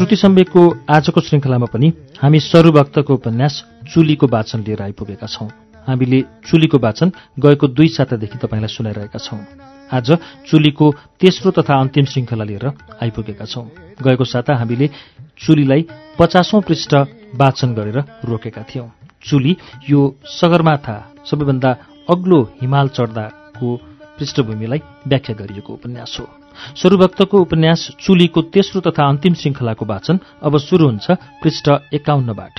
श्रुति सम्वेकको आजको श्रृङ्खलामा पनि हामी सरूभक्तको उपन्यास चुलीको वाचन लिएर आइपुगेका छौं। हामीले चुलीको वाचन गएको दुई सातादेखि तपाईँलाई सुनाइरहेका छौं। आज चुलीको तेस्रो तथा अन्तिम श्रृङ्खला लिएर आइपुगेका छौं। गएको साता हामीले चुलीलाई पचासौं पृष्ठ वाचन गरेर रोकेका थियौं। चुली यो सगरमाथा सबैभन्दा अग्लो हिमाल चढ्दाको पृष्ठभूमिलाई व्याख्या गरिएको उपन्यास हो। सरूभक्तको उपन्यास चुलीको तेस्रो तथा अन्तिम श्रृङ्खलाको वाचन अब सुरु हुन्छ पृष्ठ एकाउन्नबाट।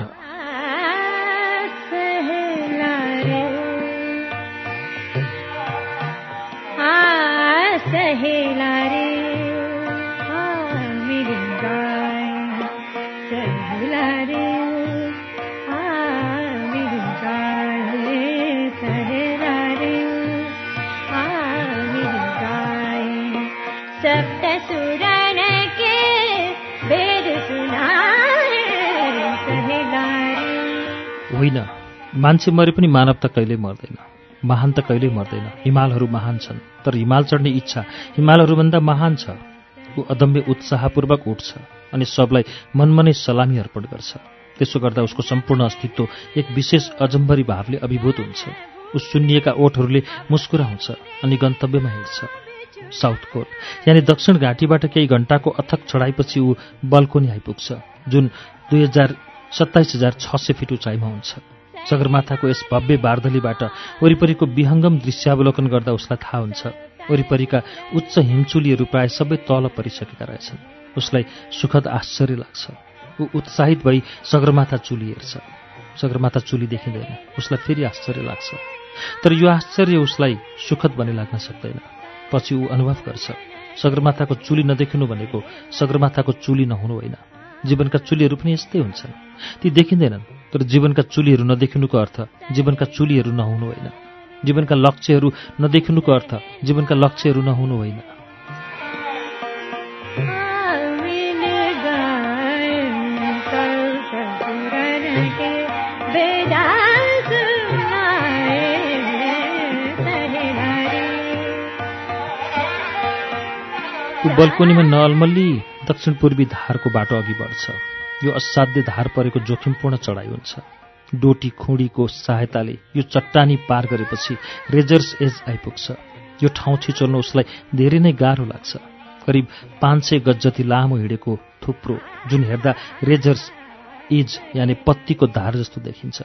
सहेला रे मान्छे मरे पनि मानवता कहिल्यै मर्दैन। महान त कहिल्यै मर्दैन। हिमालहरू महान छन् तर हिमाल चढ्ने इच्छा हिमालहरूभन्दा महान छ। ऊ अदम्य उत्साहपूर्वक उठ्छ अनि सबलाई मनमनै सलामी अर्पण गर्छ। त्यसो गर्दा उसको सम्पूर्ण अस्तित्व एक विशेष अजम्बरी भावले अभिभूत हुन्छ। ऊ सुन्निएका ओठहरूले मुस्कुराउँछ अनि गन्तव्यमा हिँड्छ। साउथ कोट यानि दक्षिण घाँटीबाट केही घण्टाको अथक चढाइपछि ऊ बल्कोनी आइपुग्छ जुन दुई हजार सत्ताइस हजार छ सय फिट उचाइमा हुन्छ। सगरमाथाको यस भव्य बार्दलीबाट वरिपरिको विहङ्गम दृश्यावलोकन गर्दा उसलाई थाहा हुन्छ। वरिपरिका उच्च हिमचुलीहरू प्राय सबै तल परिसकेका रहेछन्। उसलाई सुखद आश्चर्य लाग्छ। ऊ उत्साहित भई सगरमाथा चुली हेर्छ। सगरमाथा चुली देखिँदैन। उसलाई फेरि आश्चर्य लाग्छ। तर यो आश्चर्य उसलाई सुखद भने लाग्न सक्दैन। पछि ऊ अनुभव गर्छ। सगरमाथाको चुली नदेखिनु भनेको सगरमाथाको चुली नहुनु होइन। जीवनका चुलीहरू पनि यस्तै हुन्छन्। ती देखिँदैनन् तर जीवनका चुलीहरू नदेखिनुको अर्थ जीवनका चुलीहरू नहुनु होइन। जीवनका लक्ष्यहरू नदेखिनुको अर्थ जीवनका लक्ष्यहरू नहुनु होइन। बल्कोनीमा नअल्मल्ली दक्षिण पूर्वी धारको बाटो अघि बढ्छ। यो असाध्य धार परेको जोखिमपूर्ण चढाइ हुन्छ। डोटी खुँडीको सहायताले यो चट्टानी पार गरेपछि रेजर्स एज आइपुग्छ। यो ठाउँ छिचोल्न उसलाई धेरै नै गाह्रो लाग्छ। करिब पाँच सय गज जति लामो हिँडेको थुप्रो जुन हेर्दा रेजर्स एज यानि पत्तीको धार जस्तो देखिन्छ।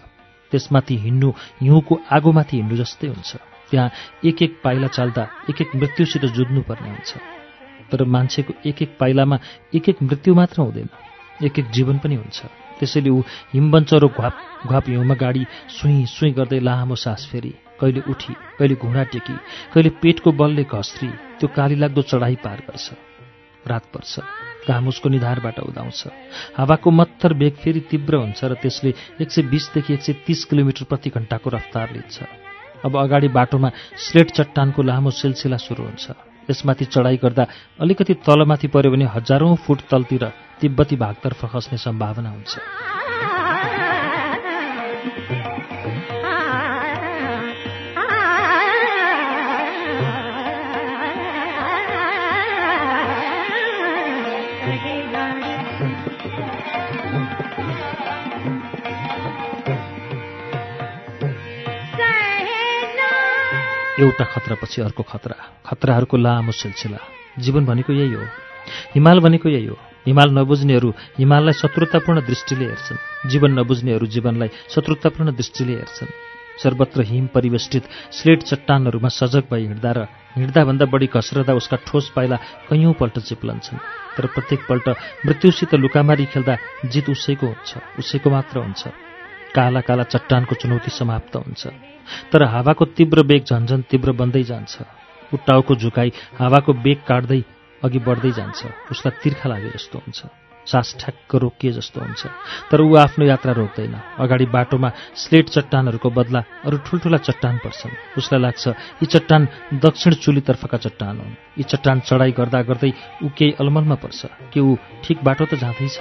त्यसमाथि हिँड्नु हिउँको आगोमाथि हिँड्नु जस्तै हुन्छ। त्यहाँ एक एक पाइला चाल्दा एक एक मृत्युसित जुझ्नुपर्ने हुन्छ। तर मान्छेको एक एक पाइलामा एक एक मृत्यु मात्र हुँदैन। एक एक जीवन पनि हुन्छ। त्यसैले ऊ हिमबन्चरो घ्वाप घ्वाप हिउँमा गाडी सुई सुई गर्दै लामो सास फेरि कहिले उठी कहिले घुँडा टेकी कहिले पेटको बलले घस्री त्यो काली लाग्दो चढाइ पार गर्छ। रात पर्छ घाम उसको निधारबाट उदाउँछ। हावाको मत्तर बेग फेरि तीव्र हुन्छ र त्यसले एक सय बिसदेखि एक सय तिस किलोमिटर प्रति घण्टाको रफ्तार लिन्छ। अब अगाडि बाटोमा स्लेट चट्टानको लामो सिलसिला सुरु हुन्छ। यसमाथि चढाइ गर्दा अलिकति तलमाथि पर्यो भने हजारौं फुट तलतिर तिब्बती भागतर्फ खस्ने सम्भावना हुन्छ। एउटा खतरापछि अर्को खतरा। खतराहरूको लामो सिलसिला। जीवन भनेको यही हो। हिमाल भनेको यही हो। हिमाल नबुझ्नेहरू हिमाललाई शत्रुतापूर्ण दृष्टिले हेर्छन्। जीवन नबुझ्नेहरू जीवनलाई शत्रुतापूर्ण दृष्टिले हेर्छन्। सर्वत्र हिम परिवेष्टित स्लेट चट्टानहरूमा सजग भई हिँड्दा र हिँड्दाभन्दा बढी घस्रदा उसका ठोस पाइला कैयौँपल्ट चिप्लन्छन्। तर प्रत्येकपल्ट मृत्युसित लुकामारी खेल्दा जित उसैको हुन्छ। उसैको मात्र हुन्छ। काला काला चट्टानको चुनौती समाप्त हुन्छ। तर हावाको तीव्र बेग झन्झन तीव्र बन्दै जान्छ। ऊ टाउको झुकाई हावाको बेग काट्दै अघि बढ्दै जान्छ। उसलाई तिर्खा लागे जस्तो हुन्छ। सास ठ्याक्क रोकिए जस्तो हुन्छ। तर ऊ आफ्नो यात्रा रोक्दैन। अगाडि बाटोमा स्लेट चट्टानहरूको बदला अरू ठुल्ठुला चट्टान पर्छन्। उसलाई लाग्छ यी चट्टान दक्षिण चुलीतर्फका चट्टान हुन्। यी चट्टान चढाइ गर्दा गर्दै ऊ केही अलमलमा पर्छ। कि ऊ ठिक बाटो त जाँदैछ?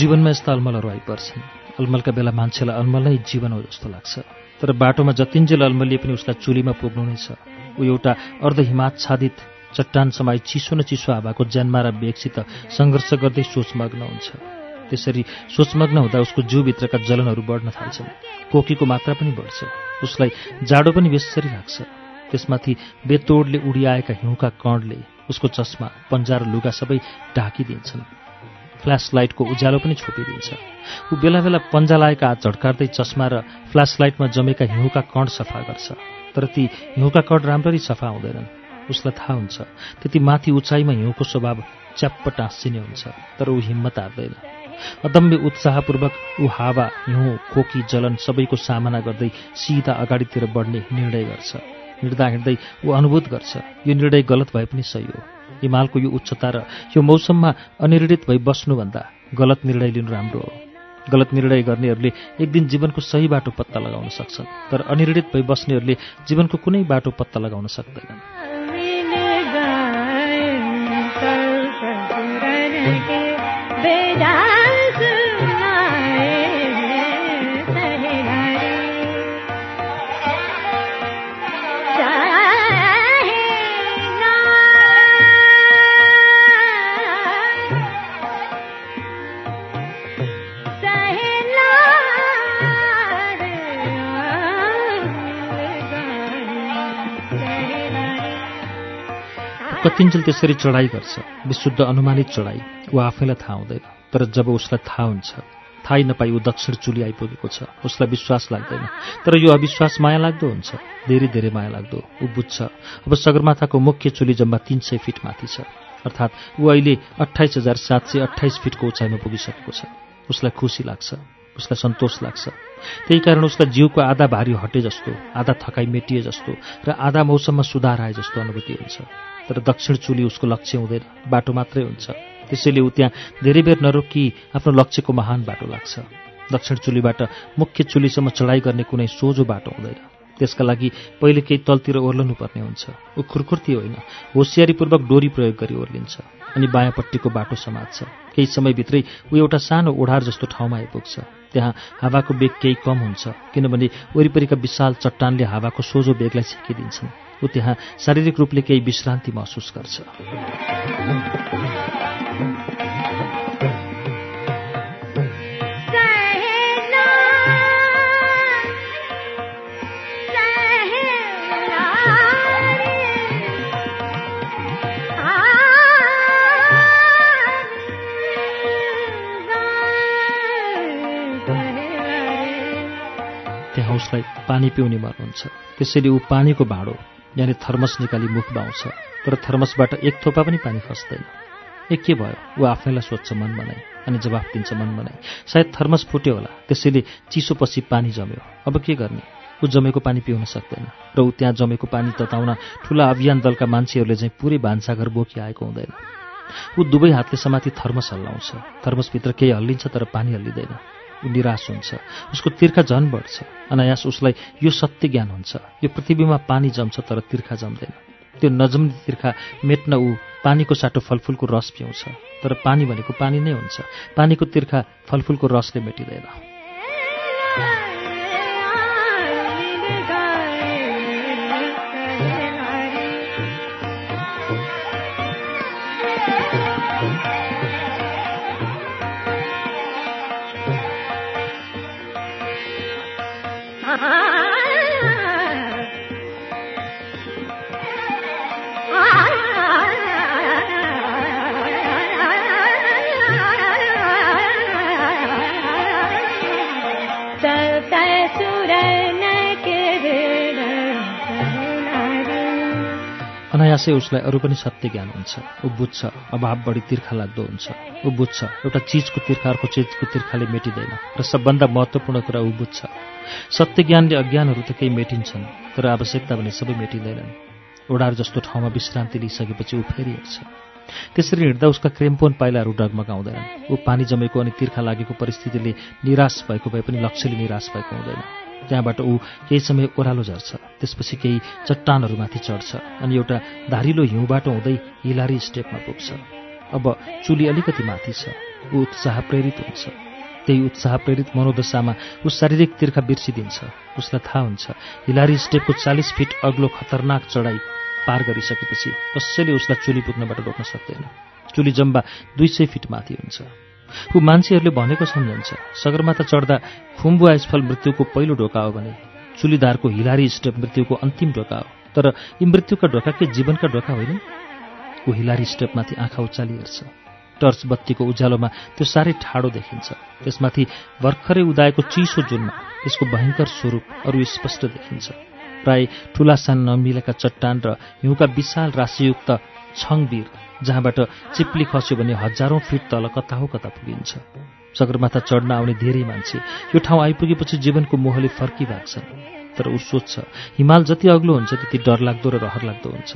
जीवनमा यस्ता अलमलहरू आइपर्छन्। अलमलका बेला मान्छेलाई अलमल नै जीवन हो जस्तो लाग्छ। तर बाटोमा जतिन्जेल अलमलिए पनि उसलाई चुलीमा पुग्नु नै छ। ऊ एउटा अर्ध हिमाच्छादित चट्टान समाई चिसो न चिसो हावाको ज्यानमा र बेगसित सङ्घर्ष गर्दै सोचमग्न हुन्छ। त्यसरी सोचमग्न हुँदा उसको जिउभित्रका जलनहरू बढ्न थाल्छन्। कोकीको मात्रा पनि बढ्छ। उसलाई जाडो पनि बेसरी लाग्छ। त्यसमाथि बेतोडले उडिआएका हिउँका कणले उसको चस्मा पन्जा र लुगा सबै ढाकिदिन्छन्। फ्ल्यास लाइटको उज्यालो पनि छोपिदिन्छ। ऊ बेला बेला पन्जा लाएका हात झड्कार्दै चस्मा र फ्ल्यास लाइटमा जमेका हिउँका कण सफा गर्छ तर ती हिउँका कण राम्ररी सफा हुँदैनन्। उसलाई थाहा हुन्छ त्यति माथि उचाइमा हिउँको स्वभाव च्याप्प टाँसिने हुन्छ तर ऊ हिम्मत हार्दैन। अदम्य उत्साहपूर्वक ऊ हावा हिउँ खोकी जलन सबैको सामना गर्दै सिधा अगाडितिर बढ्ने निर्णय गर्छ। हिँड्दा हिँड्दै ऊ अनुभूत गर्छ यो निर्णय गलत भए पनि सही हो। हिमालको यो उच्चता र यो मौसममा अनिर्णित भई बस्नुभन्दा गलत निर्णय लिनु राम्रो हो। गलत निर्णय गर्नेहरूले एक दिन जीवनको सही बाटो पत्ता लगाउन सक्छन् तर अनिर्णित भई बस्नेहरूले जीवनको कुनै बाटो पत्ता लगाउन सक्दैनन्। कतिन्जेल त्यसरी चढाइ गर्छ विशुद्ध अनुमानित चढाइ। ऊ आफैलाई थाहा हुँदैन तर जब उसलाई थाहा हुन्छ थाहै नपाई ऊ दक्षिण चुली आइपुगेको छ उसलाई विश्वास लाग्दैन। तर यो अविश्वास माया लाग्दो हुन्छ धेरै धेरै माया लाग्दो ऊ बुझ्छ अब सगरमाथाको मुख्य चुली जम्मा तिन सय फिट माथि छ। अर्थात् ऊ अहिले अठाइस हजार सात सय अठाइस फिटको उचाइमा पुगिसकेको छ। उसलाई खुसी लाग्छ उसलाई सन्तोष लाग्छ। त्यही कारण उसलाई जिउको आधा भारी हटे जस्तो आधा थकाइ मेटिए जस्तो र आधा मौसममा सुधार आए जस्तो अनुभूति हुन्छ। तर दक्षिण चुली उसको लक्ष्य हुँदैन बाटो मात्रै हुन्छ। त्यसैले ऊ त्यहाँ धेरै बेर नरोकी आफ्नो लक्ष्यको महान बाटो लाग्छ। दक्षिण चुलीबाट मुख्य चुलीसम्म चढाइ गर्ने कुनै सोझो बाटो हुँदैन। त्यसका लागि पहिले केही तलतिर ओर्लनु पर्ने हुन्छ। ऊ खुरखुर्ती होइन। होसियारीपूर्वक डोरी प्रयोग गरी ओर्लिन्छ अनि बायाँपट्टिको बाटो समात्छ। केही समयभित्रै ऊ एउटा सानो ओढार जस्तो ठाउँमा आइपुग्छ। त्यहाँ हावाको बेग केही कम हुन्छ किनभने वरिपरिका विशाल चट्टानले हावाको सोझो बेगलाई छेकिदिन्छन् ऊ त्यहाँ शारीरिक रूपले केही विश्रान्ति महसुस गर्छ। उसलाई पानी पिउने मन हुन्छ। त्यसैले ऊ पानीको भाँडो यानि थर्मस निकाली मुख बाउँछ तर थर्मसबाट एक थोपा पनि पानी खस्दैन। ए के भयो? ऊ आफैलाई सोध्छ मन बनाई अनि जवाफ दिन्छ मन बनाई सायद थर्मस फुट्यो होला त्यसैले चिसोपछि पानी जम्यो। अब के गर्ने? ऊ जमेको पानी पिउन सक्दैन र ऊ त्यहाँ जमेको पानी तताउन ठुला अभियान दलका मान्छेहरूले चाहिँ पुरै भान्साघर बोकिआएको हुँदैन। ऊ दुवै हातले समाति थर्मस हल्लाउँछ। थर्मसभित्र केही हल्लिन्छ तर पानी हल्लिँदैन। ऊ निराश हुन्छ। उसको तिर्खा झन बढ्छ। अनायास उसलाई यो सत्य ज्ञान हुन्छ। यो पृथ्वीमा पानी जम्छ तर तिर्खा जम्दैन। त्यो नजम्ने तिर्खा मेट्न ऊ पानीको साटो फलफुलको रस पिउँछ। तर पानी भनेको पानी नै हुन्छ। पानीको तिर्खा फलफुलको रसले मेटिँदैन। अनायासै उसलाई अरू पनि सत्य ज्ञान हुन्छ। ऊ बुझ्छ अभाव बढी तिर्खा लाग्दो हुन्छ। ऊ बुझ्छ एउटा चिजको तिर्खा अर्को चिजको तिर्खाले मेटिँदैन र सबभन्दा महत्त्वपूर्ण कुरा ऊ बुझ्छ सत्य ज्ञानले अज्ञानहरू त केही मेटिन्छन् तर आवश्यकता भने सबै मेटिँदैनन्। ओडार जस्तो ठाउँमा विश्रान्ति लिइसकेपछि ऊ फेरि हेर्छ त्यसरी हिँड्दा उसका क्रेम्पोन पाइलाहरू डगमगाउँदैनन् ऊ पानी जमेको अनि तिर्खा लागेको परिस्थितिले निराश भएको भए पनि लक्ष्यले निराश भएको हुँदैन। त्यहाँबाट ऊ केही समय ओह्रालो झर्छ। त्यसपछि केही चट्टानहरूमाथि चढ्छ अनि एउटा धारिलो हिउँबाट हुँदै हिलारी स्टेपमा पुग्छ। अब चुली अलिकति माथि छ। ऊ उत्साह प्रेरित हुन्छ। त्यही उत्साह प्रेरित मनोदशामा ऊ शारीरिक तिर्खा बिर्सिदिन्छ। उसलाई थाहा हुन्छ हिलारी स्टेपको चालिस फिट अग्लो खतरनाक चढाइ पार गरिसकेपछि कसैले उसलाई चुली पुग्नबाट रोक्न सक्दैन। चुली जम्बा दुई सय फिट माथि हुन्छ। ऊ मान्छेहरूले भनेको सम्झन्छ सगरमाथा चढ्दा खुम्बु आइसफल मृत्युको पहिलो ढोका हो भने चुलीदारको हिलारी स्टेप मृत्युको अन्तिम ढोका हो। तर यी मृत्युका ढोका के जीवनका ढोका होइन ऊ हिलारी स्टेपमाथि आँखा उचाली हेर्छ। टर्च बत्तीको उज्यालोमा त्यो साह्रै ठाडो देखिन्छ। त्यसमाथि भर्खरै उदाएको चिसो जुनमा त्यसको भयङ्कर स्वरूप अरू स्पष्ट देखिन्छ। प्राय ठुला साना नमिलेका चट्टान र हिउँका विशाल राशियुक्त छङबीर जहाँबाट चिप्ली खस्यो भने हजारौं फिट तल कता हो कता पुगिन्छ। सगरमाथा चढ्न आउने धेरै मान्छे यो ठाउँ आइपुगेपछि जीवनको मोहले फर्किभाग्छन्। तर ऊ सोध्छ हिमाल जति अग्लो हुन्छ त्यति डरलाग्दो र रहरलाग्दो हुन्छ।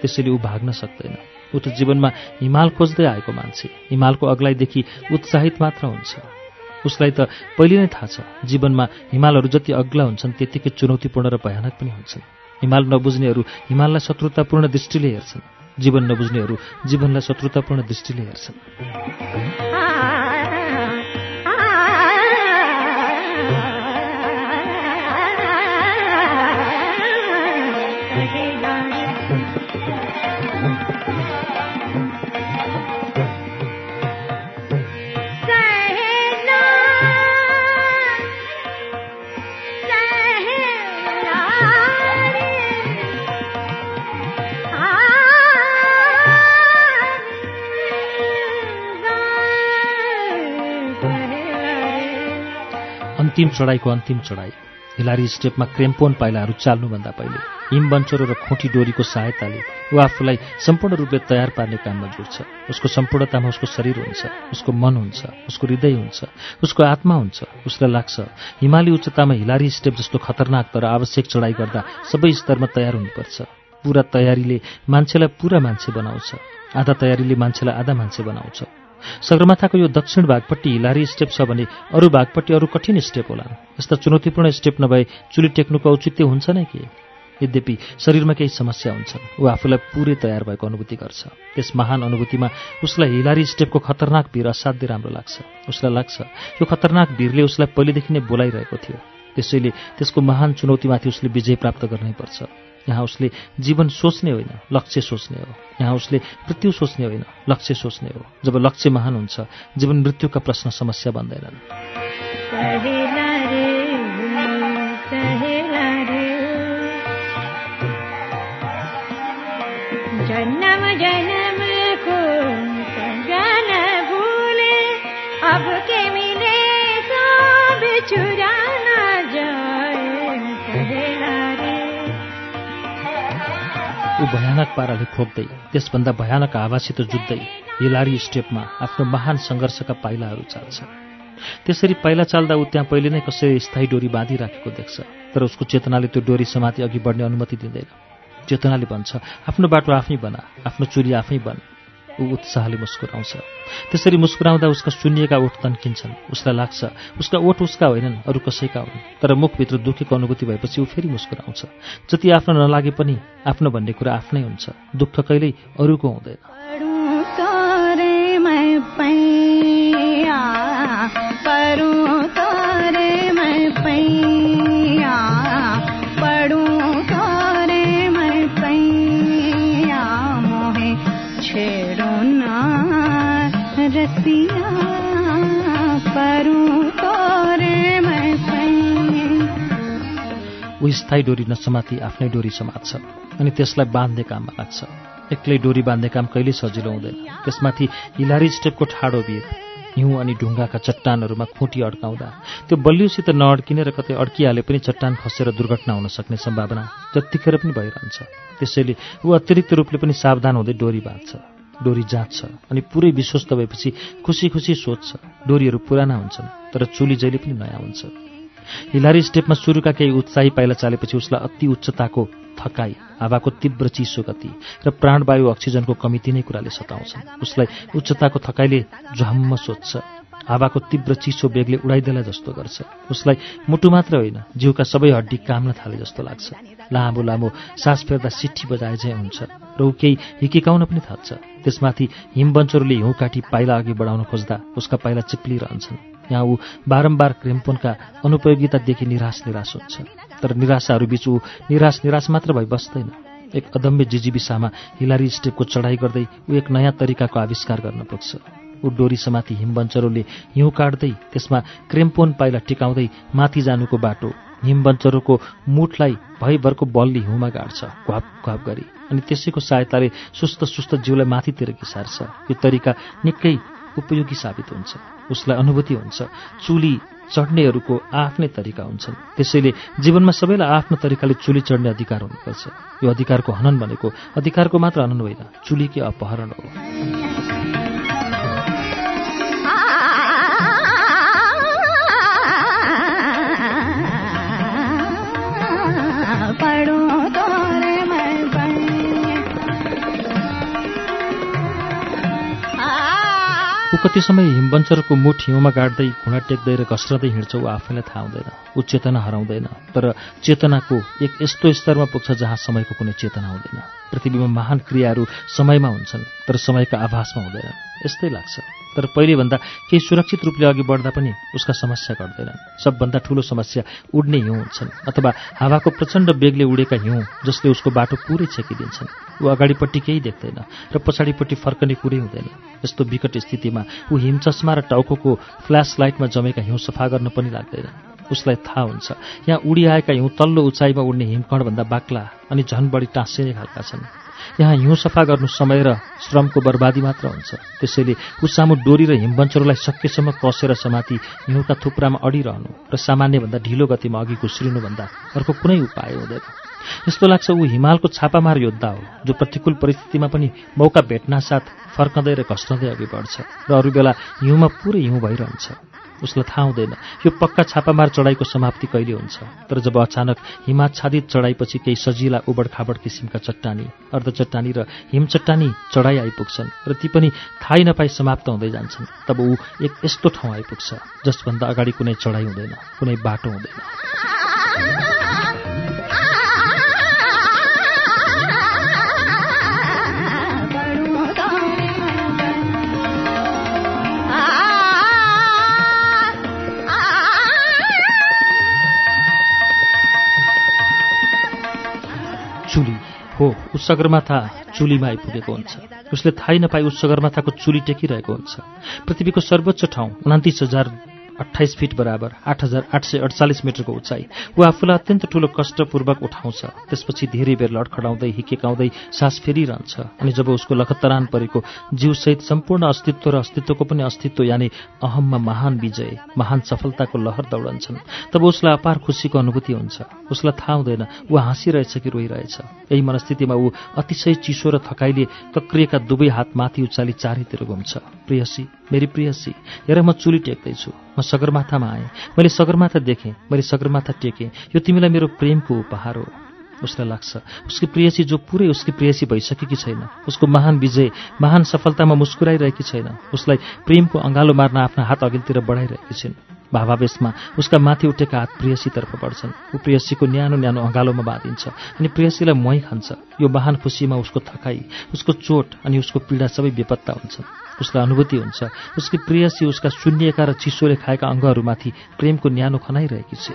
त्यसैले ऊ भाग्न सक्दैन। ऊ त जीवनमा हिमाल खोज्दै आएको मान्छे। हिमालको अग्लाइदेखि उत्साहित मात्र हुन्छ। उसलाई त पहिले नै थाहा छ जीवनमा हिमालहरू जति अग्ला हुन्छन् त्यत्तिकै चुनौतीपूर्ण र भयानक पनि हुन्छन्। हिमाल नबुझ्नेहरू हिमाललाई शत्रुतापूर्ण दृष्टिले हेर्छन्। जीवन नबुझ्नेहरू जीवनलाई शत्रुतापूर्ण दृष्टिले हेर्छन्। अन्तिम चढाइको अन्तिम चढाइ। हिलारी स्टेपमा क्रेम्पोन पाइलाहरू चाल्नुभन्दा पहिले हिमबन्चरो र खोटी डोरीको सहायताले ऊ आफूलाई सम्पूर्ण रूपले तयार पार्ने काममा जुट्छ। उसको सम्पूर्णतामा उसको शरीर हुन्छ उसको मन हुन्छ उसको हृदय हुन्छ उसको आत्मा हुन्छ उसलाई लाग्छ। हिमाली उच्चतामा हिलारी स्टेप जस्तो खतरनाक तर आवश्यक चढाइ गर्दा सबै स्तरमा तयार हुनुपर्छ। पुरा तयारीले मान्छेलाई पुरा मान्छे बनाउँछ। आधा तयारीले मान्छेलाई आधा मान्छे बनाउँछ। सगरमाथाको यो दक्षिण भागपट्टि हिलारी स्टेप छ भने अरू भागपट्टि अरू कठिन स्टेप होलान् यस्ता चुनौतीपूर्ण स्टेप नभए चुली टेक्नुको औचित्य हुन्छ नै के? यद्यपि शरीरमा केही समस्या हुन्छन् ऊ आफूलाई पुरै तयार भएको अनुभूति गर्छ। त्यस महान अनुभूतिमा उसलाई हिलारी स्टेपको खतरनाक भिर असाध्यै राम्रो लाग्छ। उसलाई लाग्छ यो खतरनाक भिरले उसलाई पहिलेदेखि नै बोलाइरहेको थियो। त्यसैले त्यसको महान चुनौतीमाथि उसले विजय प्राप्त गर्नै पर्छ। यहाँ उसले जीवन सोच्ने होइन लक्ष्य सोच्ने हो। यहाँ उसले मृत्यु सोच्ने होइन लक्ष्य सोच्ने हो। जब लक्ष्य महान हुन्छ जीवन मृत्युका प्रश्न समस्या बन्दैनन्। ऊ भयानक पाराले खोक्दै त्यसभन्दा भयानक हावासित जुत्दै हिलारी स्टेपमा आफ्नो महान सङ्घर्षका पाइलाहरू चाल्छ। त्यसरी पाइला चाल्दा ऊ त्यहाँ पहिले नै कसैले स्थायी डोरी बाँधिराखेको देख्छ तर उसको चेतनाले त्यो डोरी समाति अघि बढ्ने अनुमति दिँदैन। चेतनाले भन्छ आफ्नो बाटो आफै बना आफ्नो चुरी आफै बन। ऊ उत्साहले मुस्कुराउँछ। त्यसरी मुस्कुराउँदा उसका सुन्निएका ओठ तन्किन्छन्। उसलाई लाग्छ उसका ओठ उसका होइनन् अरू कसैका हुन् तर मुखभित्र दुखेको अनुभूति भएपछि ऊ फेरि मुस्कुराउँछ। जति आफ्नो नलागे पनि आफ्नो भन्ने कुरा आफ्नै हुन्छ। दुःख कहिल्यै अरूको हुँदैन। ऊ स्थायी डोरी नसमाति आफ्नै डोरी समात्छ अनि त्यसलाई बाँध्ने काममा लाग्छ। एक्लै डोरी बाँध्ने काम कहिल्यै सजिलो हुँदैन। त्यसमाथि हिलारी स्टेपको ठाडो भिर हिउँ अनि ढुङ्गाका चट्टानहरूमा खुँटी अड्काउँदा त्यो बलियोसित नअड्किने र कतै अड्किहाले पनि चट्टान खसेर दुर्घटना हुन सक्ने सम्भावना जत्तिखेर पनि भइरहन्छ। त्यसैले ऊ अतिरिक्त रूपले पनि सावधान हुँदै डोरी बाँध्छ। डोरी जाँच्छ अनि पुरै विश्वस्त भएपछि खुसी खुसी सोध्छ। डोरीहरू पुराना हुन्छन् तर चुली जहिले पनि नयाँ हुन्छ हिलारी स्टेपमा सुरुका केही उत्साही पाइला चालेपछि उसलाई अति उच्चताको थकाई हावाको तीव्र चिसो गति र प्राणवायु अक्सिजनको कमी तिनै कुराले सताउँछन्। उसलाई उच्चताको थकाइले झम्म सोध्छ। हावाको तीव्र चिसो बेगले उडाइदेला जस्तो गर्छ। उसलाई मुटु मात्र होइन जिउका सबै हड्डी काम्न थाले जस्तो लाग्छ। लामो लामो सास फेर्दा सिट्ठी बजाए चाहिँ हुन्छ र ऊ केही हिकिकाउन पनि थाल्छ। त्यसमाथि हिमबन्चरले हिउँ काटी पाइला अघि बढाउन खोज्दा उसका पाइला चिप्लिरहन्छन्। यहाँ ऊ बारम्बार क्रेम्पोनका अनुपयोगितादेखि निराश निराश हुन्छ। तर निराशाहरूबीच ऊ निराश निराश मात्र भई बस्दैन एक अदम्य जिजिबिसामा हिलारी स्टेपको चढाइ गर्दै ऊ एक नयाँ तरिकाको आविष्कार गर्न पुग्छ। ऊ डोरी समाथि हिमबन्चरोले हिउँ काट्दै त्यसमा क्रेम्पोन पाइला टिकाउँदै माथि जानुको बाटो हिमबन्चरोको मुठलाई भयभरको बलले हिउँमा गाड्छ घ्वाप घ्वाप गरी। अनि त्यसैको सहायताले सुस्त सुस्त जिउलाई माथितिर घिसार्छ। यो तरिका निकै उपयोगी साबित हुन्छ। उसलाई अनुभूति हुन्छ। चुली चढ्नेहरूको आफ्नै तरिका हुन्छन्। त्यसैले जीवनमा सबैलाई आफ्नो तरिकाले चुली चढ्ने अधिकार हुनुपर्छ। यो अधिकारको हनन भनेको अधिकारको मात्र हनन होइन चुलीकै अपहरण हो। कति समय हिमबन्चरको मुठ हिउँमा गाड्दै घुँडा टेक्दै र घस्रदै हिँड्छ ऊ आफैलाई थाहा हुँदैन ऊ चेतना हराउँदैन। तर चेतनाको एक यस्तो स्तरमा पुग्छ जहाँ समयको कुनै चेतना हुँदैन। पृथ्वीमा महान क्रियाहरू समयमा हुन्छन् तर समयका आभासमा हुँदैनन् यस्तै लाग्छ। तर पहिलेभन्दा केही सुरक्षित रूपले अघि बढ्दा पनि उसका समस्या घट्दैनन् सबभन्दा ठूलो समस्या उड्ने हिउँ हुन्छन् अथवा हावाको प्रचण्ड बेगले उडेका हिउँ जसले उसको बाटो पुरै छेकिदिन्छन्। ऊ अगाडिपट्टि केही देख्दैन र पछाडिपट्टि फर्कने कुरै हुँदैन। यस्तो विकट स्थितिमा ऊ हिमचस्मा र टाउको फ्ल्यास लाइटमा जमेका हिउँ सफा गर्न पनि लाग्दैन। उसलाई थाहा हुन्छ। यहाँ उडिआएका हिउँ तल्लो उचाइमा उड्ने हिमकणभन्दा बाक्ला अनि झन बढी टाँसिने खालका छन्। यहाँ हिउँ सफा गर्नु समय र श्रमको बर्बादी मात्र हुन्छ। त्यसैले ऊ सामु डोरी र हिमबन्चरलाई सकेसम्म कसेर समाति हिउँका थुप्रामा अडिरहनु र सामान्यभन्दा ढिलो गतिमा अघि घुस्रिनुभन्दा अर्को कुनै उपाय हुँदैन। यस्तो लाग्छ ऊ हिमालको छापामार योद्धा हो जो प्रतिकूल परिस्थितिमा पनि मौका भेट्नासाथ फर्कँदै र घस्रँदै अघि बढ्छ र अरू बेला हिउँमा पुरै हिउँ भइरहन्छ। उसलाई थाहा हुँदैन। यो पक्का छापामार चढाइको समाप्ति कहिले हुन्छ? तर जब अचानक हिमाच्छादित चढाइपछि केही सजिला उबड खाबड किसिमका चट्टानी अर्ध चट्टानी र हिम चट्टानी चढाइ आइपुग्छन् र ती पनि थाहै नपाई समाप्त हुँदै जान्छन् तब ऊ एक यस्तो ठाउँ आइपुग्छ जसभन्दा अगाडि कुनै चढाइ हुँदैन कुनै बाटो हुँदैन। चुली। हो ऊ सगरमाथा चुलीमा आइपुगेको हुन्छ। उसले थाहै नपाई ऊ सगरमाथाको चुली टेकिरहेको हुन्छ। पृथ्वीको सर्वोच्च ठाउँ उनातिस हजार अठाइस फिट बराबर आठ हजार आठ सय अडचालिस मिटरको उचाइ। ऊ आफूलाई अत्यन्त ठूलो कष्टपूर्वक उठाउँछ। त्यसपछि धेरै बेर लडखडाउँदै हिकेकाउँदै सास फेरिरहन्छ अनि जब उसको लखतरान परेको जीवसहित सम्पूर्ण अस्तित्व र अस्तित्वको पनि अस्तित्व यानि अहममा महान विजय महान सफलताको लहर दौडन्छन्। तब उसलाई अपार खुसीको अनुभूति हुन्छ। उसलाई थाहा हुँदैन ऊ हाँसिरहेछ कि रोइरहेछ। यही मनस्थितिमा ऊ अतिशय चिसो र थकाइले कक्रिएका दुवै हात माथि उचाली चारैतिर घुम्छ। प्रियसी मेरी प्रियसी हेर म चुली टेक्दैछु म सगरमाथामा आएँ। मैले सगरमाथा देखेँ मैले सगरमाथा टेकेँ। यो तिमीलाई मेरो प्रेमको उपहार हो। उसलाई लाग्छ उसकी प्रियसी जो पुरै उसकी प्रियसी भइसकेकी छैन। उसको महान विजय महान सफलतामा मुस्कुराइरहेकी छैन। उसलाई प्रेमको अँगालो मार्न आफ्ना हात अघिल्तिर बढाइरहेकी छिन्। भावावेशमा उसका माथि उठेका हात प्रियसीतर्फ बढ्छन्। ऊ प्रियसीको न्यानो न्यानो अँगालोमा बाँधिन्छ अनि प्रियसीलाई मै खान्छ। यो महान खुसीमा उसको थकाई उसको चोट अनि उसको पीडा सबै बेपत्ता हुन्छन्। उसलाई अनुभूति हुन्छ। उसकी प्रियसी उसका शून्यका र चिसोले खाएका अङ्गहरूमाथि प्रेमको न्यानो खनाइरहेकी छ।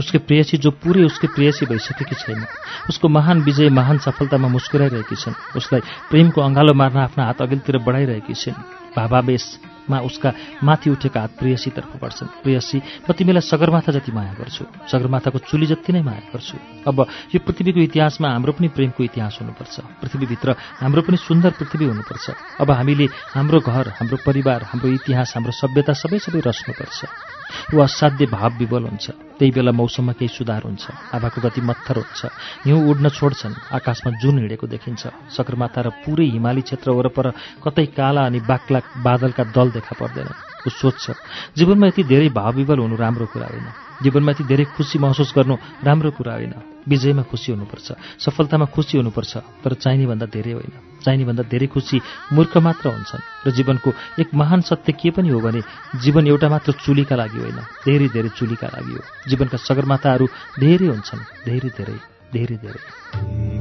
उसकी प्रेयसी जो पुरै उसकी प्रेयसी भइसकेकी छैन। उसको महान विजय महान सफलतामा मुस्कुराइरहेकी छिन्। उसलाई प्रेमको अँगालो मार्न आफ्ना हात अघिल्तिर बढाइरहेकी छिन्। भावावेशमा उसका माथि उठेका हात प्रेयसीतर्फ बढ्छन्। प्रेयसी म तिमीलाई सगरमाथा जति माया गर्छु सगरमाथाको चुली जति नै माया गर्छु। अब यो पृथ्वीको इतिहासमा हाम्रो पनि प्रेमको इतिहास हुनुपर्छ। पृथ्वीभित्र हाम्रो पनि सुन्दर पृथ्वी हुनुपर्छ। अब हामीले हाम्रो घर हाम्रो परिवार हाम्रो इतिहास हाम्रो सभ्यता सबै सबै रच्नुपर्छ। ऊ असाध्य भाव विवल हुन्छ। त्यही बेला मौसममा केही सुधार हुन्छ। हावाको गति मत्थर हुन्छ। हिउँ उड्न छोड्छन्। आकाशमा जुन हिँडेको देखिन्छ। सगरमाथा र पुरै हिमाली क्षेत्र वरपर कतै काला अनि बाक्ला बादलका दल देखा पर्दैन। ऊ सोध्छ जीवनमा यति धेरै भाव विवल हुनु राम्रो कुरा होइन। जीवनमा यति धेरै खुसी महसुस गर्नु राम्रो कुरा होइन। विजयमा खुसी हुनुपर्छ सफलतामा खुसी हुनुपर्छ तर चाहिने भन्दा धेरै होइन। चाहिने भन्दा धेरै खुसी मूर्ख मात्र हुन्छन् र जीवनको एक महान सत्य के पनि हो भने जीवन एउटा मात्र चुलीका लागि होइन धेरै धेरै चुलीका लागि हो। जीवनका सगरमाथाहरू धेरै हुन्छन् धेरै धेरै धेरै धेरै।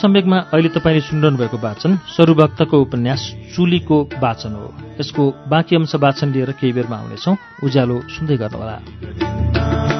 सम्वेकमा अहिले तपाईँले सुनिरहनु भएको वाचन सरुभक्तको उपन्यास चुलीको वाचन हो। यसको बाँकी अंश वाचन लिएर केही बेरमा आउनेछौँ। उज्यालो सुन्दै गर्नुहोला।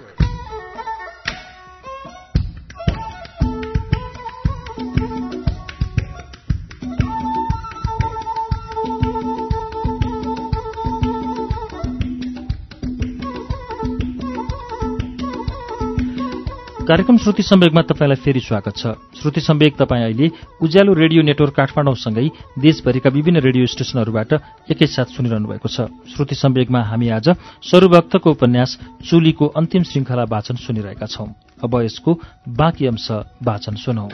कार्यक्रम श्रुति सम्वेकमा तपाईँलाई फेरि स्वागत छ। श्रुति सम्वेक तपाईँ अहिले उज्यालो रेडियो नेटवर्क काठमाडौँसँगै देशभरिका विभिन्न रेडियो स्टेशनहरूबाट एकैसाथ सुनिरहनु भएको छ। श्रुति सम्वेकमा हामी आज सरुभक्तको उपन्यास चुलीको अन्तिम श्रृङ्खला वाचन सुनिरहेका छौं। अब यसको बाँकी अंश वाचन सुनौ।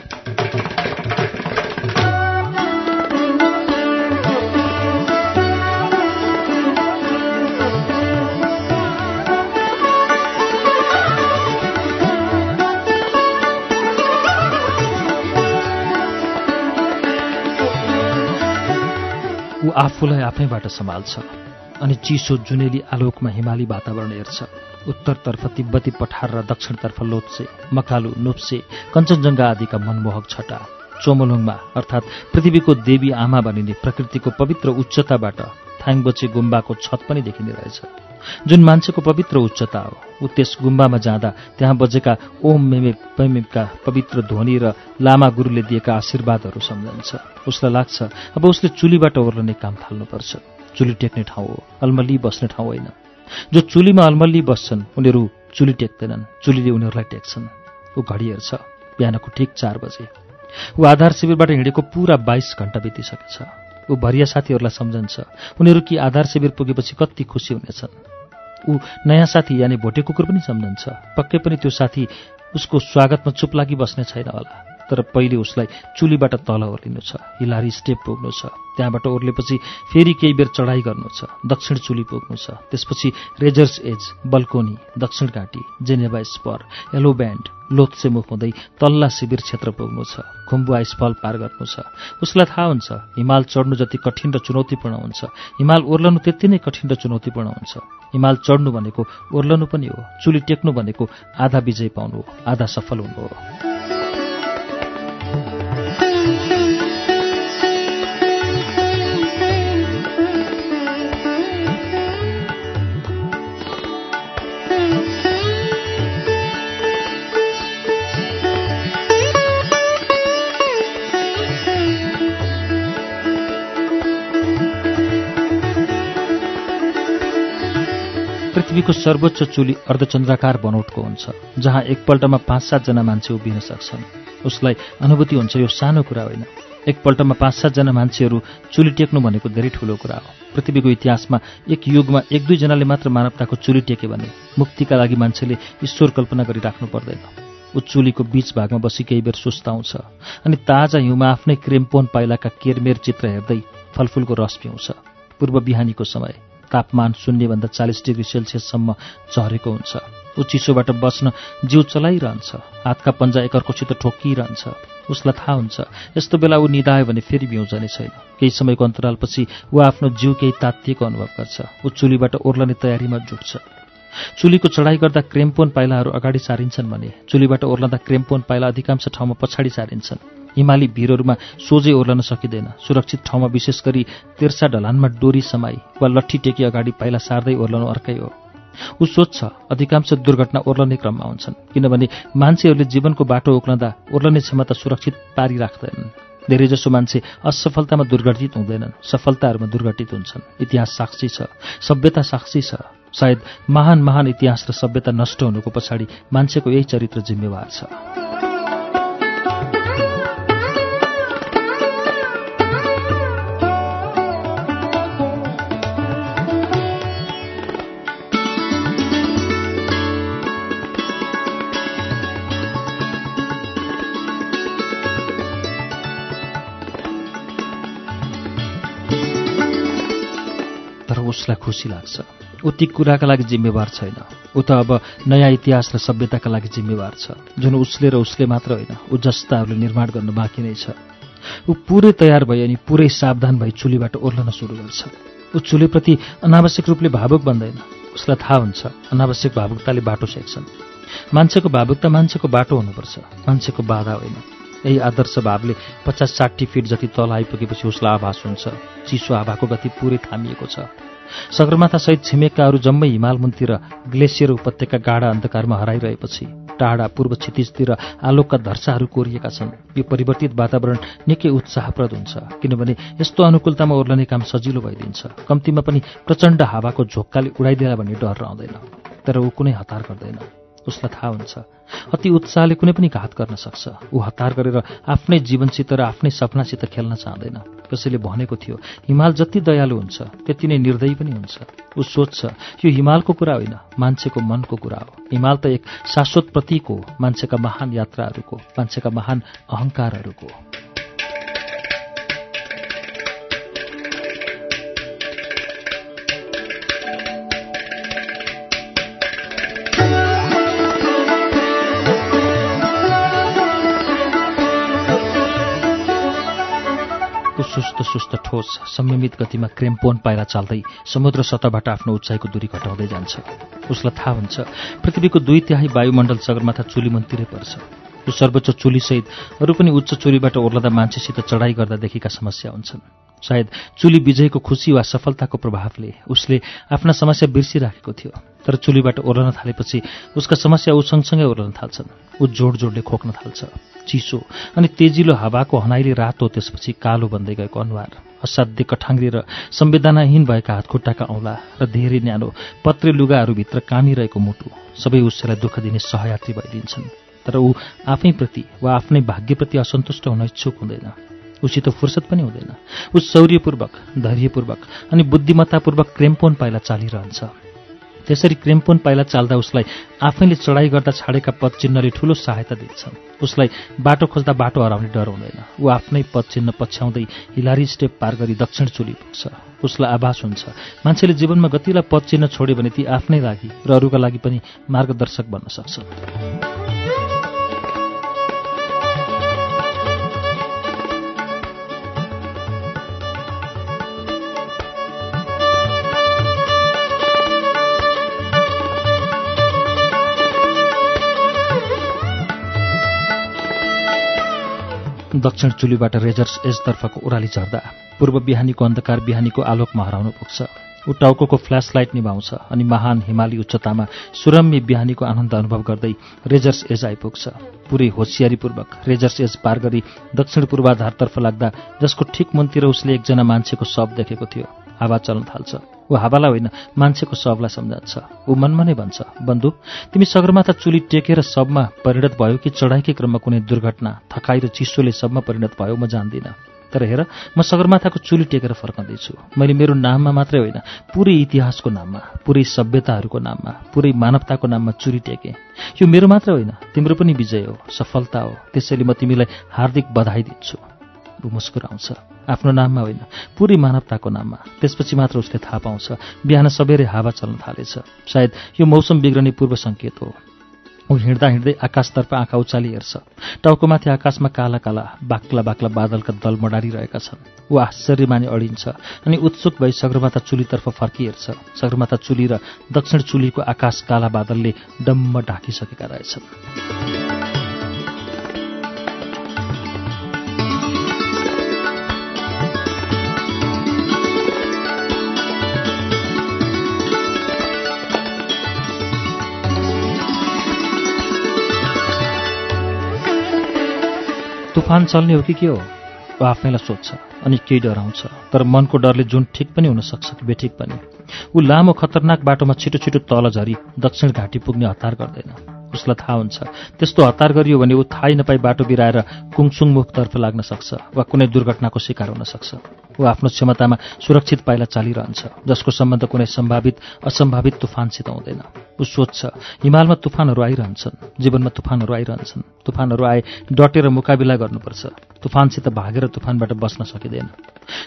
ऊ आफूलाई आफैबाट सम्हाल्छ अनि चिसो जुनेली आलोकमा हिमाली वातावरण हेर्छ। उत्तरतर्फ तिब्बती पठार र दक्षिणतर्फ लोत्से मकालु नोप्से कञ्चनजङ्घा आदिका मनमोहक छटा चोमोलुङमा अर्थात् पृथ्वीको देवी आमा भनिने प्रकृतिको पवित्र उच्चताबाट थाङबोचे गुम्बाको छत पनि देखिने रहेछ। जुन मान्छेको पवित्र उच्चता हो ऊ त्यस गुम्बामा जाँदा त्यहाँ बजेका ओम मेमे पैमेका पवित्र ध्वनि र लामा गुरुले दिएका आशीर्वादहरू सम्झन्छ। उसलाई लाग्छ अब उसले चुलीबाट ओर्लने काम थाल्नुपर्छ। चुली टेक्ने ठाउँ हो अल्मल्ली बस्ने ठाउँ होइन। जो चुलीमा अल्मल्ली बस्छन् उनीहरू चुली टेक्दैनन् चुलीले उनीहरूलाई टेक्छन्। ऊ घडी हेर्छ बिहानको ठिक चार बजे। ऊ आधार शिविरबाट हिँडेको पुरा बाइस घण्टा बितिसकेछ। ऊ भरिया साथीहरूलाई सम्झन्छ। उनीहरू कि आधार शिविर पुगेपछि कति खुसी हुनेछन्। ऊ नयाँ साथी यानि भोटे कुकुर पनि सम्झन्छ। पक्कै पनि त्यो साथी उसको स्वागतमा चुप लागि बस्ने छैन होला। तर पहिले उसलाई चुलीबाट तल ओर्लिनु छ हिलारी स्टेप पुग्नु छ त्यहाँबाट ओर्लेपछि फेरि केही बेर चढाइ गर्नु छ दक्षिण चुली पुग्नु छ त्यसपछि रेजर्स एज बल्कोनी दक्षिण घाटी Geneva spur yellow band Lhotse मुख हुँदै तल्ला शिविर क्षेत्र पुग्नु छ खुम्बु आइसफल पार गर्नु छ उसलाई थाहा हुन्छ हिमाल चढ्नु जति कठिन र चुनौतीपूर्ण हुन्छ। हिमाल ओर्लनु त्यति नै कठिन र चुनौतीपूर्ण हुन्छ। हिमाल चढ्नु भनेको ओर्लनु पनि हो चुली टेक्नु भनेको आधा विजय पाउनु हो आधा सफल हुनु हो। पृथ्वीको सर्वोच्च चुली अर्धचन्द्राकार बनोटको हुन्छ जहाँ एकपल्टमा पाँच सातजना मान्छे उभिन सक्छन्। उसलाई अनुभूति हुन्छ यो सानो कुरा होइन। एकपल्टमा पाँच सातजना मान्छेहरू चुली टेक्नु भनेको धेरै ठुलो कुरा हो। पृथ्वीको इतिहासमा एक युगमा एक दुईजनाले मात्र मानवताको चुली टेके भने मुक्तिका लागि मान्छेले ईश्वर कल्पना गरिराख्नु पर्दैन। ऊ चुलीको बीच भागमा बसी केही बेर सुस्ताउँछ अनि ताजा हिउँमा आफ्नै क्रेम्पोन पाइलाका केरमेर चित्र हेर्दै फलफुलको रस पिउँछ। पूर्व बिहानीको समय। तापमान शून्यभन्दा चालिस डिग्री सेल्सियससम्म झरेको हुन्छ। ऊ चिसोबाट बस्न जिउ चलाइरहन्छ। हातका पन्जा एकअर्कोसित ठोकिरहन्छ। उसलाई थाहा हुन्छ यस्तो बेला ऊ निदायो भने फेरि बिउजने छैन। केही समयको अन्तरालपछि ऊ आफ्नो जिउ केही तात्तिएको अनुभव गर्छ। ऊ चुलीबाट ओर्लने तयारीमा जुट्छ। चुलीको चढाइ गर्दा क्रेम्पोन पाइलाहरू अगाडि सारिन्छन् भने चुलीबाट ओर्लँदा क्रेम्पोन पाइला अधिकांश ठाउँमा पछाडि सारिन्छन्। हिमाली भिरहरूमा सोझै ओर्लन सकिँदैन। सुरक्षित ठाउँमा विशेष गरी तेर्सा ढलानमा डोरी समाई वा लट्ठी टेकी अगाडि पाइला सार्दै ओर्लनु अर्कै हो। ऊ सोध्छ अधिकांश दुर्घटना ओर्लने क्रममा हुन्छन् किनभने मान्छेहरूले जीवनको बाटो उक्लँदा ओर्लने क्षमता सुरक्षित पारिराख्दैनन्। धेरैजसो मान्छे असफलतामा दुर्घटित हुँदैनन् सफलताहरूमा दुर्घटित हुन्छन्। इतिहास साक्षी छ सभ्यता साक्षी छ। सायद महान महान इतिहास र सभ्यता नष्ट हुनुको पछाडि मान्छेको यही चरित्र जिम्मेवार छ। उसलाई खुसी लाग्छ। ऊ ती कुराका लागि जिम्मेवार छैन। ऊ त अब नयाँ इतिहास र सभ्यताका लागि जिम्मेवार छ। जुन उसले र उसले मात्र होइन ऊ जस्ताहरूले निर्माण गर्न बाँकी नै छ। ऊ पुरै तयार भए अनि पुरै सावधान भई चुलीबाट ओर्लन सुरु गर्छ। ऊ चुलीप्रति अनावश्यक रूपले भावुक बन्दैन। उसलाई थाहा हुन्छ अनावश्यक भावुकताले बाटो सेक्छन्। मान्छेको भावुकता मान्छेको बाटो हुनुपर्छ मान्छेको बाधा होइन। यही आदर्श भावले पचास साठी फिट जति तल आइपुगेपछि उसलाई आभास हुन्छ। चिसो हावाको गति पुरै थामिएको छ। सगरमाथासहित छिमेकाहरू जम्मै हिमालमुनतिर ग्लेसियर उपत्यका गाढा अन्धकारमा हराइरहेपछि टाढा पूर्व क्षितिजतिर आलोकका धर्साहरू कोरिएका छन्। यो परिवर्तित वातावरण निकै उत्साहप्रद हुन्छ किनभने यस्तो अनुकूलतामा ओर्लने काम सजिलो भइदिन्छ। कम्तीमा पनि प्रचण्ड हावाको झोक्काले उडाइदिएला भन्ने डर रहँदैन तर ऊ कुनै हतार गर्दैन। उसलाई थाहा हुन्छ अति उत्साहले कुनै पनि घात गर्न सक्छ। ऊ हतार गरेर आफ्नै जीवनसित र आफ्नै सपनासित खेल्न चाहँदैन। कसैले भनेको थियो हिमाल जति दयालु हुन्छ त्यति नै निर्दयी पनि हुन्छ। ऊ सोध्छ यो हिमालको कुरा होइन मान्छेको मनको कुरा हो। हिमाल त एक शाश्वत प्रतीक हो मान्छेका महान यात्राहरूको मान्छेका महान अहङ्कारहरूको सुस्त सुस्त ठोस संयमित गतिमा क्रेम्पोन पाइला चाल्दै समुद्र सतहबाट आफ्नो उचाइको दूरी घटाउँदै जान्छ। उसलाई थाहा हुन्छ पृथ्वीको दुई तिहाई वायुमण्डल सगरमाथा चुलीमुनतिरै पर्छ। यो सर्वोच्च चुलीसहित अरू पनि उच्च चुलीबाट ओर्लदा मान्छेसित चढाइ गर्दादेखिका समस्या हुन्छन्। सायद चुली विजयको खुसी वा सफलताको प्रभावले उसले आफ्ना समस्या बिर्सिराखेको थियो तर चुलीबाट ओर्लन थालेपछि उसका समस्या ऊ सँगसँगै ओर्लन थाल्छन्। ऊ जोड जोडले खोक्न थाल्छ। चिसो अनि तेजिलो हावाको हनाइले रातो त्यसपछि कालो बन्दै गएको अनुहार। असाध्य कठाङ्ग्री र संवेदनाहीन भएका हातखुट्टाका औँला र धेरै न्यानो पत्रे लुगाहरूभित्र कामिरहेको मुटु सबै उसैलाई दुःख दिने सहयात्री भइदिन्छन्। तर ऊ आफैप्रति वा आफ्नै भाग्यप्रति असन्तुष्ट हुन इच्छुक हुँदैन। उसित फुर्सद पनि हुँदैन। ऊ शौर्यपूर्वक धैर्यपूर्वक अनि बुद्धिमत्तापूर्वक क्रेम्पोन पाइला चालिरहन्छ। त्यसरी क्रेम्पोन पाइला चाल्दा उसलाई आफैले चढाइ गर्दा छाडेका पदचिन्हले ठूलो सहायता दिन्छन् उसलाई बाटो खोज्दा बाटो हराउने डर हुँदैन। ऊ आफ्नै पदचिन्ह पछ्याउँदै हिलारी स्टेप पार गरी दक्षिण चुली पुग्छ। उसलाई आभास हुन्छ। मान्छेले जीवनमा गतिलाई पदचिन्ह छोड्यो भने ती आफ्नै लागि र अरूका लागि पनि मार्गदर्शक बन्न सक्छन् दक्षिण चुलीबाट रेजर्स एजतर्फको ओह्राली झर्दा पूर्व बिहानीको अन्धकार बिहानीको आलोकमा हराउनु पुग्छ। ऊ टाउको फ्ल्यास लाइट निभाउँछ अनि महान हिमाली उच्चतामा सुरम्य बिहानीको आनन्द अनुभव गर्दै रेजर्स एज आइपुग्छ। पुरै होसियारीपूर्वक रेजर्स एज पार गरी दक्षिण पूर्वाधारतर्फ लाग्दा जसको ठिक मुनतिर उसले एकजना मान्छेको शव देखेको थियो। हावा चल्न थाल्छ। ऊ हावालाई होइन मान्छेको शवलाई सम्झान्छ। ऊ मनमा नै भन्छ बन्धु तिमी सगरमाथा चुली टेकेर शवमा परिणत भयो कि चढाइकै क्रममा कुनै दुर्घटना थकाइ र चिसोले शवमा परिणत भयो म जान्दिनँ। तर हेर म सगरमाथाको चुली टेकेर फर्कँदैछु। मैले मेरो नाममा मात्रै होइन पुरै इतिहासको नाममा पुरै सभ्यताहरूको नाममा पुरै मानवताको नाममा चुरी टेकेँ। यो मेरो मात्र होइन तिम्रो पनि विजय हो सफलता हो त्यसैले म तिमीलाई हार्दिक बधाई दिन्छु। ऊ मुस्कुराउँछ। आफ्नो नाममा होइन पुरै मानवताको नाममा। त्यसपछि मात्र उसले थाहा पाउँछ बिहान सबेरै हावा चल्न थालेछ। सायद यो मौसम बिग्रने पूर्व सङ्केत हो। ऊ हिँड्दा हिँड्दै आकाशतर्फ आँखा उचाली हेर्छ। टाउकोमाथि आकाशमा काला काला बाक्ला बाक्ला बादलका दल मडारिरहेका छन्। ऊ आश्चर्य माने अडिन्छ अनि उत्सुक भई सगरमाथा चुलीतर्फ फर्किहेर्छ। सगरमाथा चुली र दक्षिण चुलीको आकाश काला बादलले डम्म ढाकिसकेका रहेछन्। तुफान चल्ने हो कि के हो? ऊ आफैलाई सोध्छ अनि केही डराउँछ। तर मनको डरले जुन ठिक पनि हुन सक्छ कि बेठिक पनि ऊ लामो खतरनाक बाटोमा छिटो छिटो तल झरी दक्षिण घाटी पुग्ने हतार गर्दैन। उसलाई थाहा हुन्छ। त्यस्तो हतार गरियो भने ऊ थाहै नपाई बाटो बिराएर कुङसुङ मुखतर्फ लाग्न सक्छ वा कुनै दुर्घटनाको शिकार हुन सक्छ। ऊ आफ्नो क्षमतामा सुरक्षित पाइला चालिरहन्छ जसको सम्बन्ध कुनै सम्भावित असम्भावित तुफानसित हुँदैन। ऊ सोध्छ हिमालमा तुफानहरू आइरहन्छन् जीवनमा तुफानहरू आइरहन्छन्। तुफानहरू आए डटेर मुकाबिला गर्नुपर्छ। तुफानसित भागेर तुफानबाट बस्न सकिँदैन।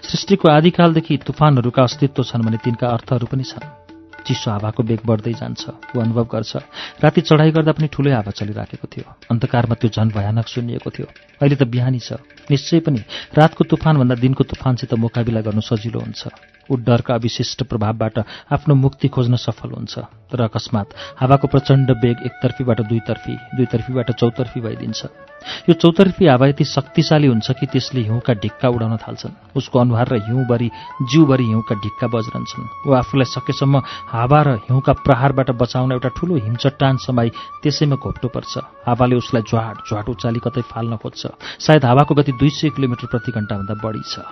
सृष्टिको आदिकालदेखि तुफानहरूका अस्तित्व छन् भने तिनका अर्थहरू पनि छन्। चिसो हावाको बेग बढ्दै जान्छ। ऊ अनुभव गर्छ। राति चढाइ गर्दा पनि ठुलै हावा चलिराखेको थियो। अन्धकारमा त्यो झन् भयानक सुनिएको थियो। अहिले त बिहानी छ। निश्चय पनि रातको तुफानभन्दा दिनको तुफानसित मुकाबिला गर्नु सजिलो हुन्छ। ऊ डरका अविशिष्ट प्रभावबाट आफ्नो मुक्ति खोज्न सफल हुन्छ। तर अकस्मात हावाको प्रचण्ड बेग एकतर्फीबाट दुईतर्फी दुईतर्फीबाट चौतर्फी भइदिन्छ। यो चौतर्फी हावा यति शक्तिशाली हुन्छ कि त्यसले हिउँका ढिक्का उडाउन थाल्छन्। उसको अनुहार र हिउँभरि जिउभरि हिउँका ढिक्का बज्रन्छन्। ऊ आफूलाई सकेसम्म हावा र हिउँका प्रहारबाट बचाउन एउटा ठूलो हिमचट्टान समाई त्यसैमा घोप्टो पर्छ। हावाले उसलाई झ्वाट झ्वाट उचाली कतै फाल्न खोज्छ। सायद हावाको गति दुई सय किलोमिटर प्रति घण्टाभन्दा बढी छ।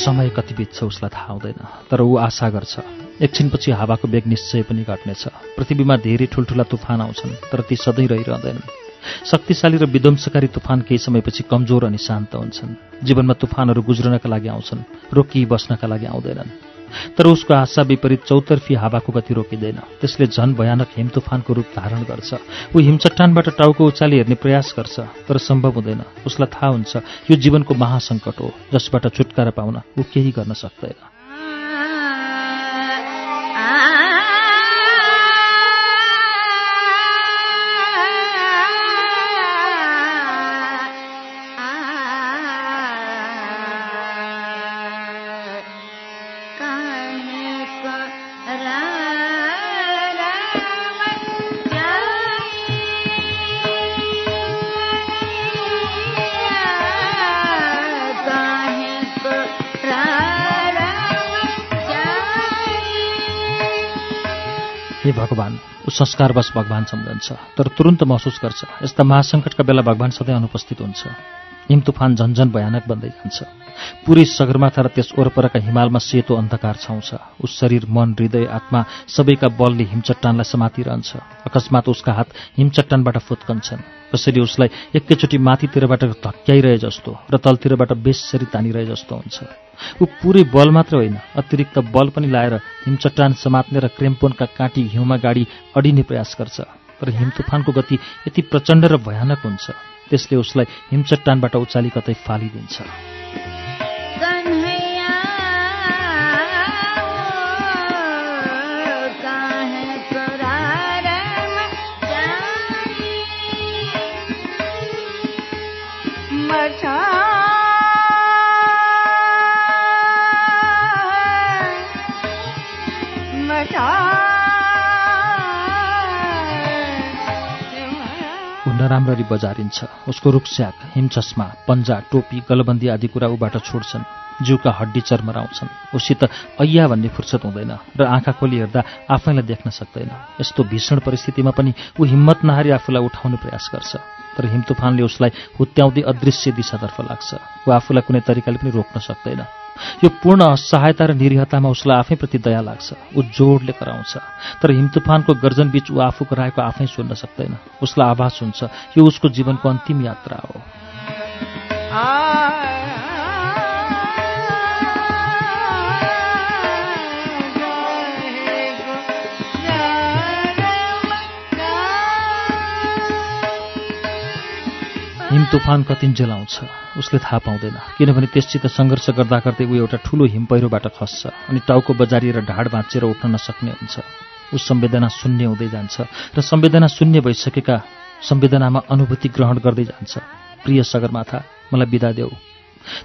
समय कति बित्छ उसलाई थाहा हुँदैन तर ऊ आशा गर्छ। एकछिनपछि हावाको बेग निश्चय पनि घट्नेछ। पृथ्वीमा धेरै ठुल्ठुला तुफान आउँछन् तर ती सधैँ रहिरहँदैनन्। शक्तिशाली र विध्वंसकारी तुफान केही समयपछि कमजोर अनि शान्त हुन्छन्। जीवनमा तुफानहरू गुज्रनका लागि आउँछन् रोकी बस्नका लागि आउँदैनन्। तर उसको आशा विपरीत चौतर्फी हावाको गति रोकिँदैन। त्यसले झन भयानक हिम तुफानको रूप धारण गर्छ। ऊ हिमचट्टानबाट टाउको उचाली हेर्ने प्रयास गर्छ तर सम्भव हुँदैन। उसलाई थाहा हुन्छ यो जीवनको महासङ्कट हो जसबाट छुटकारा पाउन ऊ केही गर्न सक्दैन। हे भगवान्? ऊ संस्कारवश भगवान् सम्झन्छ तर तुरन्त महसुस गर्छ। यस्ता महासङ्कटका बेला भगवान् सधैँ अनुपस्थित हुन्छ। हिम तुफान झन्झन भयानक बन्दै जान्छ। पुरै सगरमाथा र त्यस वरपरका हिमालमा सेतो अन्धकार छाउँछ। उस शरीर मन हृदय आत्मा सबैका बलले हिमचट्टानलाई समातिरहन्छ। अकस्मात उसका हात हिमचट्टानबाट फुत्कन्छन्। कसरी उसलाई एकैचोटि माथितिरबाट धक्क्याइरहे जस्तो र तलतिरबाट बेसरी तानिरहे जस्तो हुन्छ। ऊ पुरै बल मात्र होइन अतिरिक्त बल पनि लाएर हिमचट्टान समात्ने र क्रेम्पोनका काँटी हिउँमा गाडी अडिने प्रयास गर्छ। तर हिम तुफानको गति यति प्रचण्ड र भयानक हुन्छ। त्यसले उसलाई हिमचट्टानबाट उचाली कतै फालिदिन्छ। नराम्ररी बजारिन्छ। उसको रुखस्याक हिमचस्मा पन्जा टोपी गलबन्दी आदि कुरा ऊबाट छोड्छन्। जिउका हड्डी चर्मराउँछन्। उसित ऐया भन्ने फुर्सद हुँदैन र आँखा खोली हेर्दा आफैलाई देख्न सक्दैन। यस्तो भीषण परिस्थितिमा पनि ऊ हिम्मत नहारी आफूलाई उठाउने प्रयास गर्छ। तर हिमतुफानले उसलाई हुत्याउँदै अदृश्य दिशातर्फ लाग्छ। ऊ आफूलाई कुनै तरिकाले पनि रोक्न सक्दैन। यो पूर्ण असहायता र निरीहतामा उसलाई आफैप्रति दया लाग्छ। ऊ जोडले कराउँछ। तर हिमतुफानको गर्जनबीच ऊ आफू कराएको आफै सुन्न सक्दैन। उसलाई आभास हुन्छ। यो उसको जीवनको अन्तिम यात्रा हो। हिम तुफान कतिन्जेल आउँछ उसले थाहा पाउँदैन। किनभने त्यससित सङ्घर्ष गर्दा गर्दै ऊ एउटा ठूलो हिम पहिरोबाट खस्छ अनि टाउको बजारिएर ढाड भाँचेर उठ्न नसक्ने हुन्छ। ऊ संवेदना शून्य हुँदै जान्छ र संवेदना शून्य भइसकेका संवेदनामा अनुभूति ग्रहण गर्दै जान्छ। प्रिय सगरमाथा मलाई बिदा देऊ।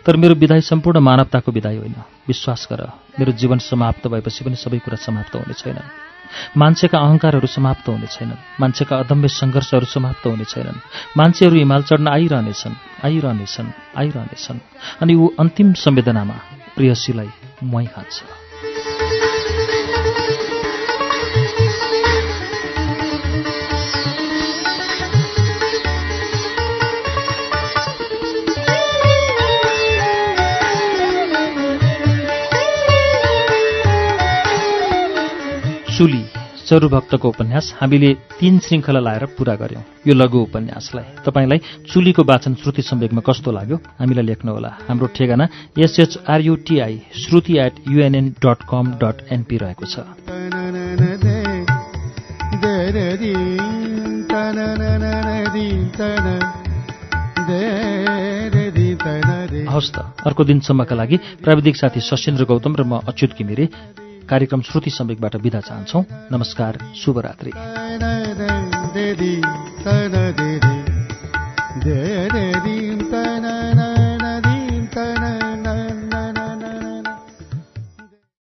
तर मेरो विदाई सम्पूर्ण मानवताको विदाई होइन। विश्वास गर मेरो जीवन समाप्त भएपछि पनि सबै कुरा समाप्त हुने छैनन् मान्छेका अहङ्कारहरू समाप्त हुने छैनन्। मान्छेका अदम्य सङ्घर्षहरू समाप्त हुने छैनन्। मान्छेहरू हिमाल चढ्न आइरहनेछन् आइरहनेछन् आइरहनेछन्। अनि ऊ अन्तिम संवेदनामा प्रियसीलाई मै खान्छ चुली चरुभक्तको उपन्यास हामीले तीन श्रृङ्खला लाएर पूरा गर्यौं। यो लघु उपन्यासलाई। तपाईँलाई चुलीको वाचन श्रुति सम्वेकमा कस्तो लाग्यो? हामीलाई लेख्नुहोला हाम्रो ठेगाना S H R U T I Shruti at UNN dot com dot NP रहेको छ। हवस् त। अर्को दिनसम्मका लागि प्राविधिक साथी सशेन्द्र गौतम र म अच्युत घिमिरे कार्यक्रम श्रुति सम्वेकबाट विदा चाहन्छौ नमस्कार शुभरात्रि